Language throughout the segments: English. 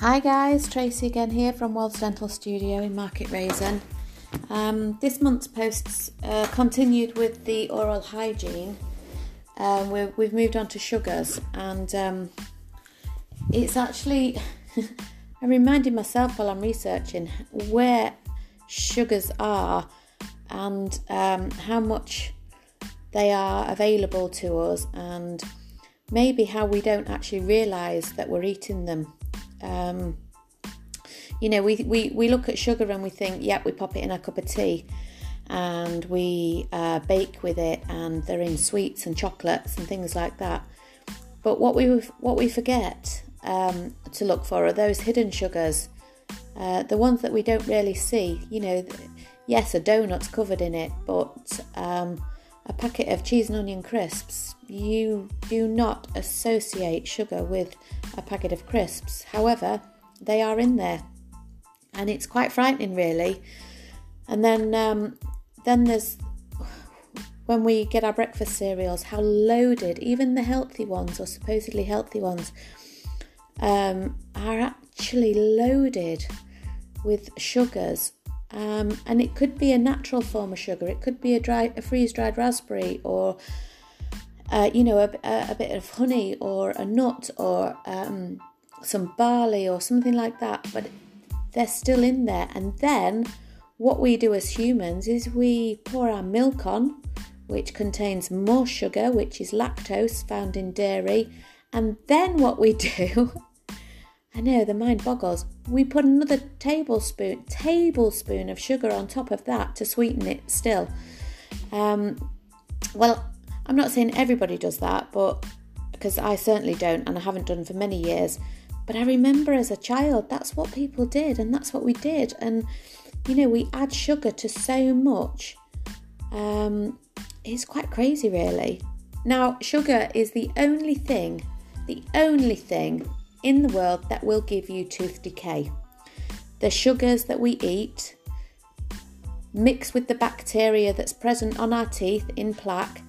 Hi guys, Tracy again here from World's Dental Studio in Market Rasen. Um, this month's posts uh, continued with the oral hygiene. Um, we have moved on to sugars, and um, it's actually I'm reminding myself while I'm researching where sugars are and um, how much they are available to us, and maybe how we don't actually realise that we're eating them. Um, you know, we, we, we look at sugar and we think, yep, we pop it in a cup of tea and we uh, bake with it and they're in sweets and chocolates and things like that. But what we what we forget um, to look for are those hidden sugars, uh, the ones that we don't really see. You know, yes, a donut's covered in it, but um, a packet of cheese and onion crisps, you do not associate sugar with a packet of crisps. However, they are in there, and it's quite frightening, really. And then, um, then there's when we get our breakfast cereals, how loaded, even the healthy ones or supposedly healthy ones, um, are actually loaded with sugars. Um, and it could be a natural form of sugar. It could be a dry, a freeze-dried raspberry, or uh, you know, a, a, a, bit of honey, or a nut, or um, some barley, or something like that. But they're still in there. And then what we do as humans is we pour our milk on, which contains more sugar, which is lactose found in dairy. And then what we do, I know the mind boggles, we put another tablespoon tablespoon of sugar on top of that to sweeten it still. Um, well, I'm not saying everybody does that, but because I certainly don't, and I haven't done for many years. But I remember as a child, that's what people did, and that's what we did. And you know, we add sugar to so much. Um, it's quite crazy, really. Now, sugar is the only thing, the only thing in the world that will give you tooth decay. The sugars that we eat mix with the bacteria that's present on our teeth in plaque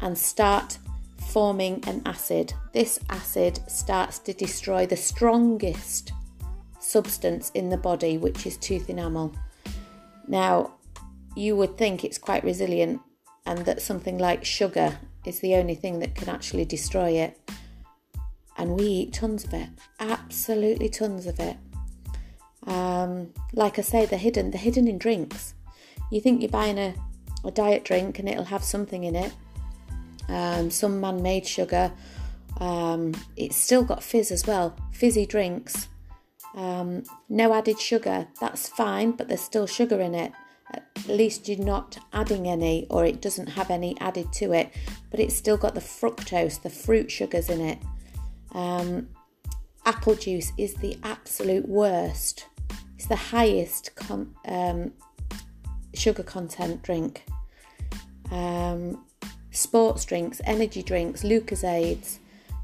and start forming an acid. This acid starts to destroy the strongest substance in the body, which is tooth enamel. Now, you would think it's quite resilient and that something like sugar is the only thing that can actually destroy it. And we eat tons of it, absolutely tons of it. Um, like I say, they're hidden, they're hidden in drinks. You think you're buying a, a diet drink and it'll have something in it, um, some man made sugar. Um, it's still got fizz as well, fizzy drinks. Um, no added sugar, that's fine, but there's still sugar in it. At least you're not adding any, or it doesn't have any added to it, but it's still got the fructose, the fruit sugars in it. Um, apple juice is the absolute worst. It's the highest con- um, sugar content drink. Um, sports drinks, energy drinks, Lucozades.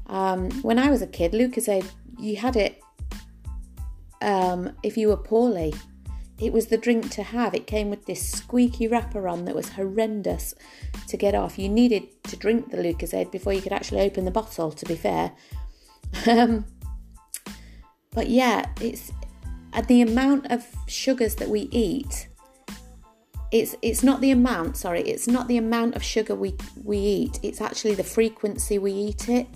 Um, when I was a kid, Lucozade, you had it um, if you were poorly. It was the drink to have. It came with this squeaky wrapper on that was horrendous to get off. You needed to drink the Lucozade before you could actually open the bottle, to be fair. Um, but yeah, it's at the amount of sugars that we eat it's it's not the amount sorry it's not the amount of sugar we we eat it's actually the frequency we eat it.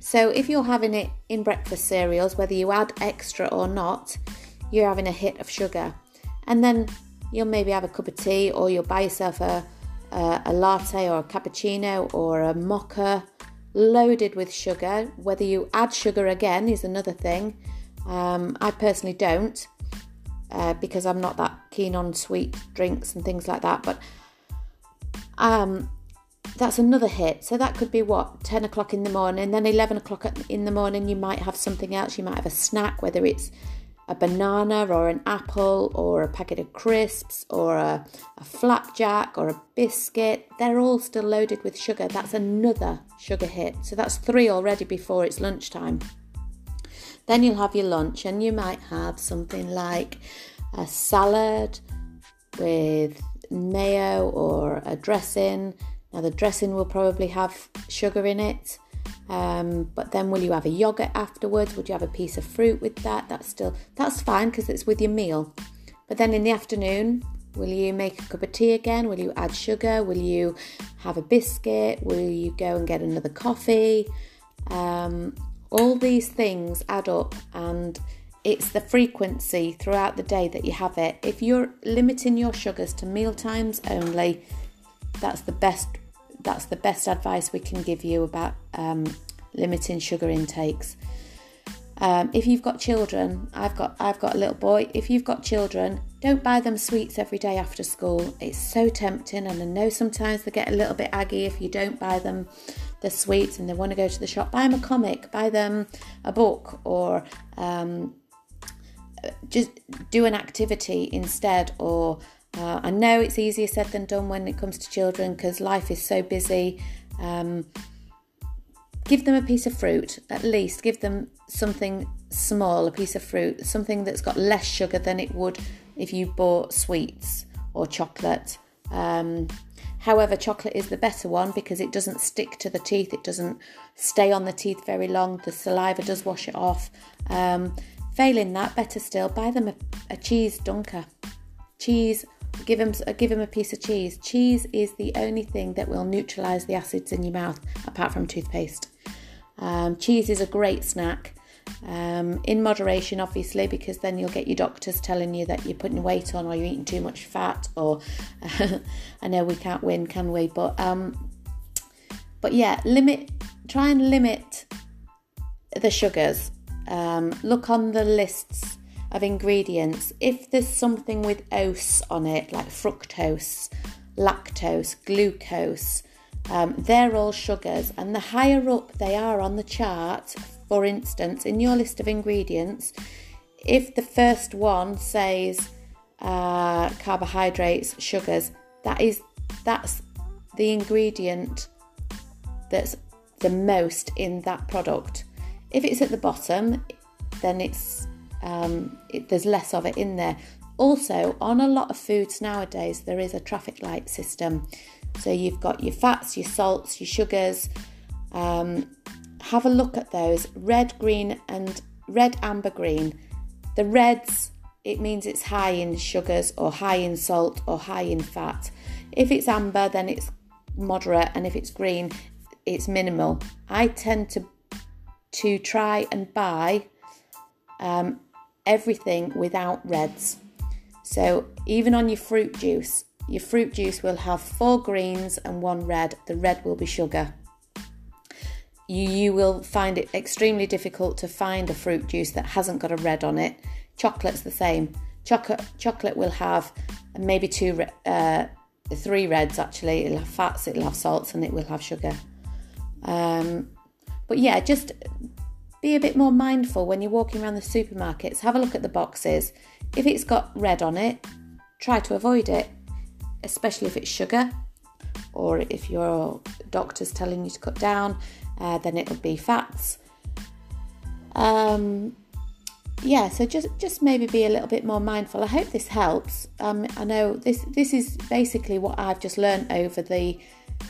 So if you're having it in breakfast cereals whether you add extra or not you're having a hit of sugar. And then you'll maybe have a cup of tea or you'll buy yourself a a, a latte or a cappuccino or a mocha loaded with sugar whether you add sugar again is another thing um, i personally don't uh, because I'm not that keen on sweet drinks and things like that. But um, that's another hit. So that could be what 10 o'clock in the morning, then 11 o'clock in the morning. You might have something else. You might have a snack, whether it's a banana or an apple or a packet of crisps or a, a flapjack or a biscuit. They're all still loaded with sugar. That's another sugar hit. So that's three already before it's lunchtime. Then you'll have your lunch and you might have something like a salad with mayo or a dressing. Now, the dressing will probably have sugar in it. Um, but then will you have a yogurt afterwards? Would you have a piece of fruit with that? That's still that's fine because it's with your meal. But then in the afternoon, will you make a cup of tea again? Will you add sugar? Will you have a biscuit? Will you go and get another coffee? Um, all these things add up and it's the frequency throughout the day that you have it. If you're limiting your sugars to meal times only, that's the best that's the best advice we can give you about um, limiting sugar intakes. Um, if you've got children, I've got I've got a little boy. If you've got children, don't buy them sweets every day after school. It's so tempting, and I know sometimes they get a little bit aggy if you don't buy them the sweets and they want to go to the shop. Buy them a comic, buy them a book, or um, just do an activity instead, or uh, I know it's easier said than done when it comes to children because life is so busy. Um, give them a piece of fruit, at least. Give them something small, a piece of fruit, something that's got less sugar than it would if you bought sweets or chocolate. Um, however, chocolate is the better one because it doesn't stick to the teeth, it doesn't stay on the teeth very long, the saliva does wash it off. Um, failing that, better still, buy them a, a cheese dunker. Cheese Give him, give him a piece of cheese. Cheese is the only thing that will neutralise the acids in your mouth, apart from toothpaste. Um, cheese is a great snack. Um, in moderation, obviously, because then you'll get your doctors telling you that you're putting weight on or you're eating too much fat. Or I know we can't win, can we? But um, but yeah, limit. Try and limit the sugars. Um, look on the lists of ingredients, if there's something with ose on it, like fructose, lactose, glucose, um, they're all sugars. And the higher up they are on the chart, for instance, in your list of ingredients, if the first one says uh, carbohydrates, sugars, that is that's the ingredient that's the most in that product. If it's at the bottom, then it's um, it, there's less of it in there. Also, on a lot of foods nowadays, there is a traffic light system. So you've got your fats, your salts, your sugars. Um, have a look at those red, green, and red, amber, green. The reds, it means it's high in sugars or high in salt or high in fat. If it's amber, then it's moderate, and if it's green, it's minimal. I tend to to try and buy um, everything without reds. So even on your fruit juice, your fruit juice will have four greens and one red. The red will be sugar. You, you will find it extremely difficult to find a fruit juice that hasn't got a red on it. Chocolate's the same. Chocolate, chocolate will have maybe two, uh, three reds actually. It'll have fats, it'll have salts, and it will have sugar. Um, but yeah, just be a bit more mindful when you're walking around the supermarkets. Have a look at the boxes. If it's got red on it, try to avoid it, especially if it's sugar or if your doctor's telling you to cut down, uh, then it'll be fats. Um, yeah, so just just maybe be a little bit more mindful. I hope this helps. Um, I know this this is basically what I've just learned over the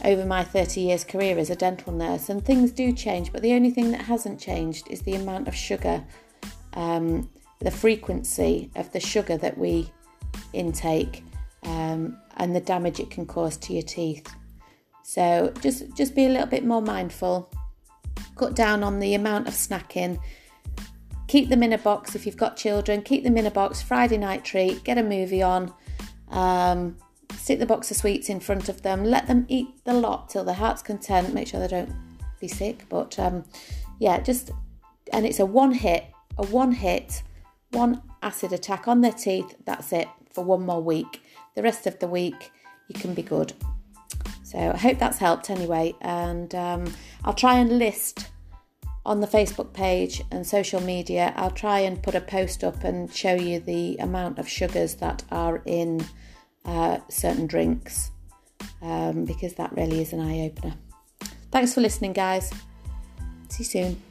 over my 30 years career as a dental nurse, and things do change, but the only thing that hasn't changed is the amount of sugar, um, the frequency of the sugar that we intake, um, and the damage it can cause to your teeth. So just just be a little bit more mindful. Cut down on the amount of snacking. Keep them in a box if you've got children. Keep them in a box. Friday night treat. Get a movie on. Um, stick the box of sweets in front of them, let them eat the lot till their heart's content, make sure they don't be sick. But um, yeah, just and it's a one hit, a one hit, one acid attack on their teeth. That's it for one more week. The rest of the week, you can be good. So I hope that's helped anyway, and um, I'll try and list on the Facebook page and social media. I'll try and put a post up and show you the amount of sugars that are in uh, certain drinks um, because that really is an eye opener. Thanks for listening, guys. See you soon.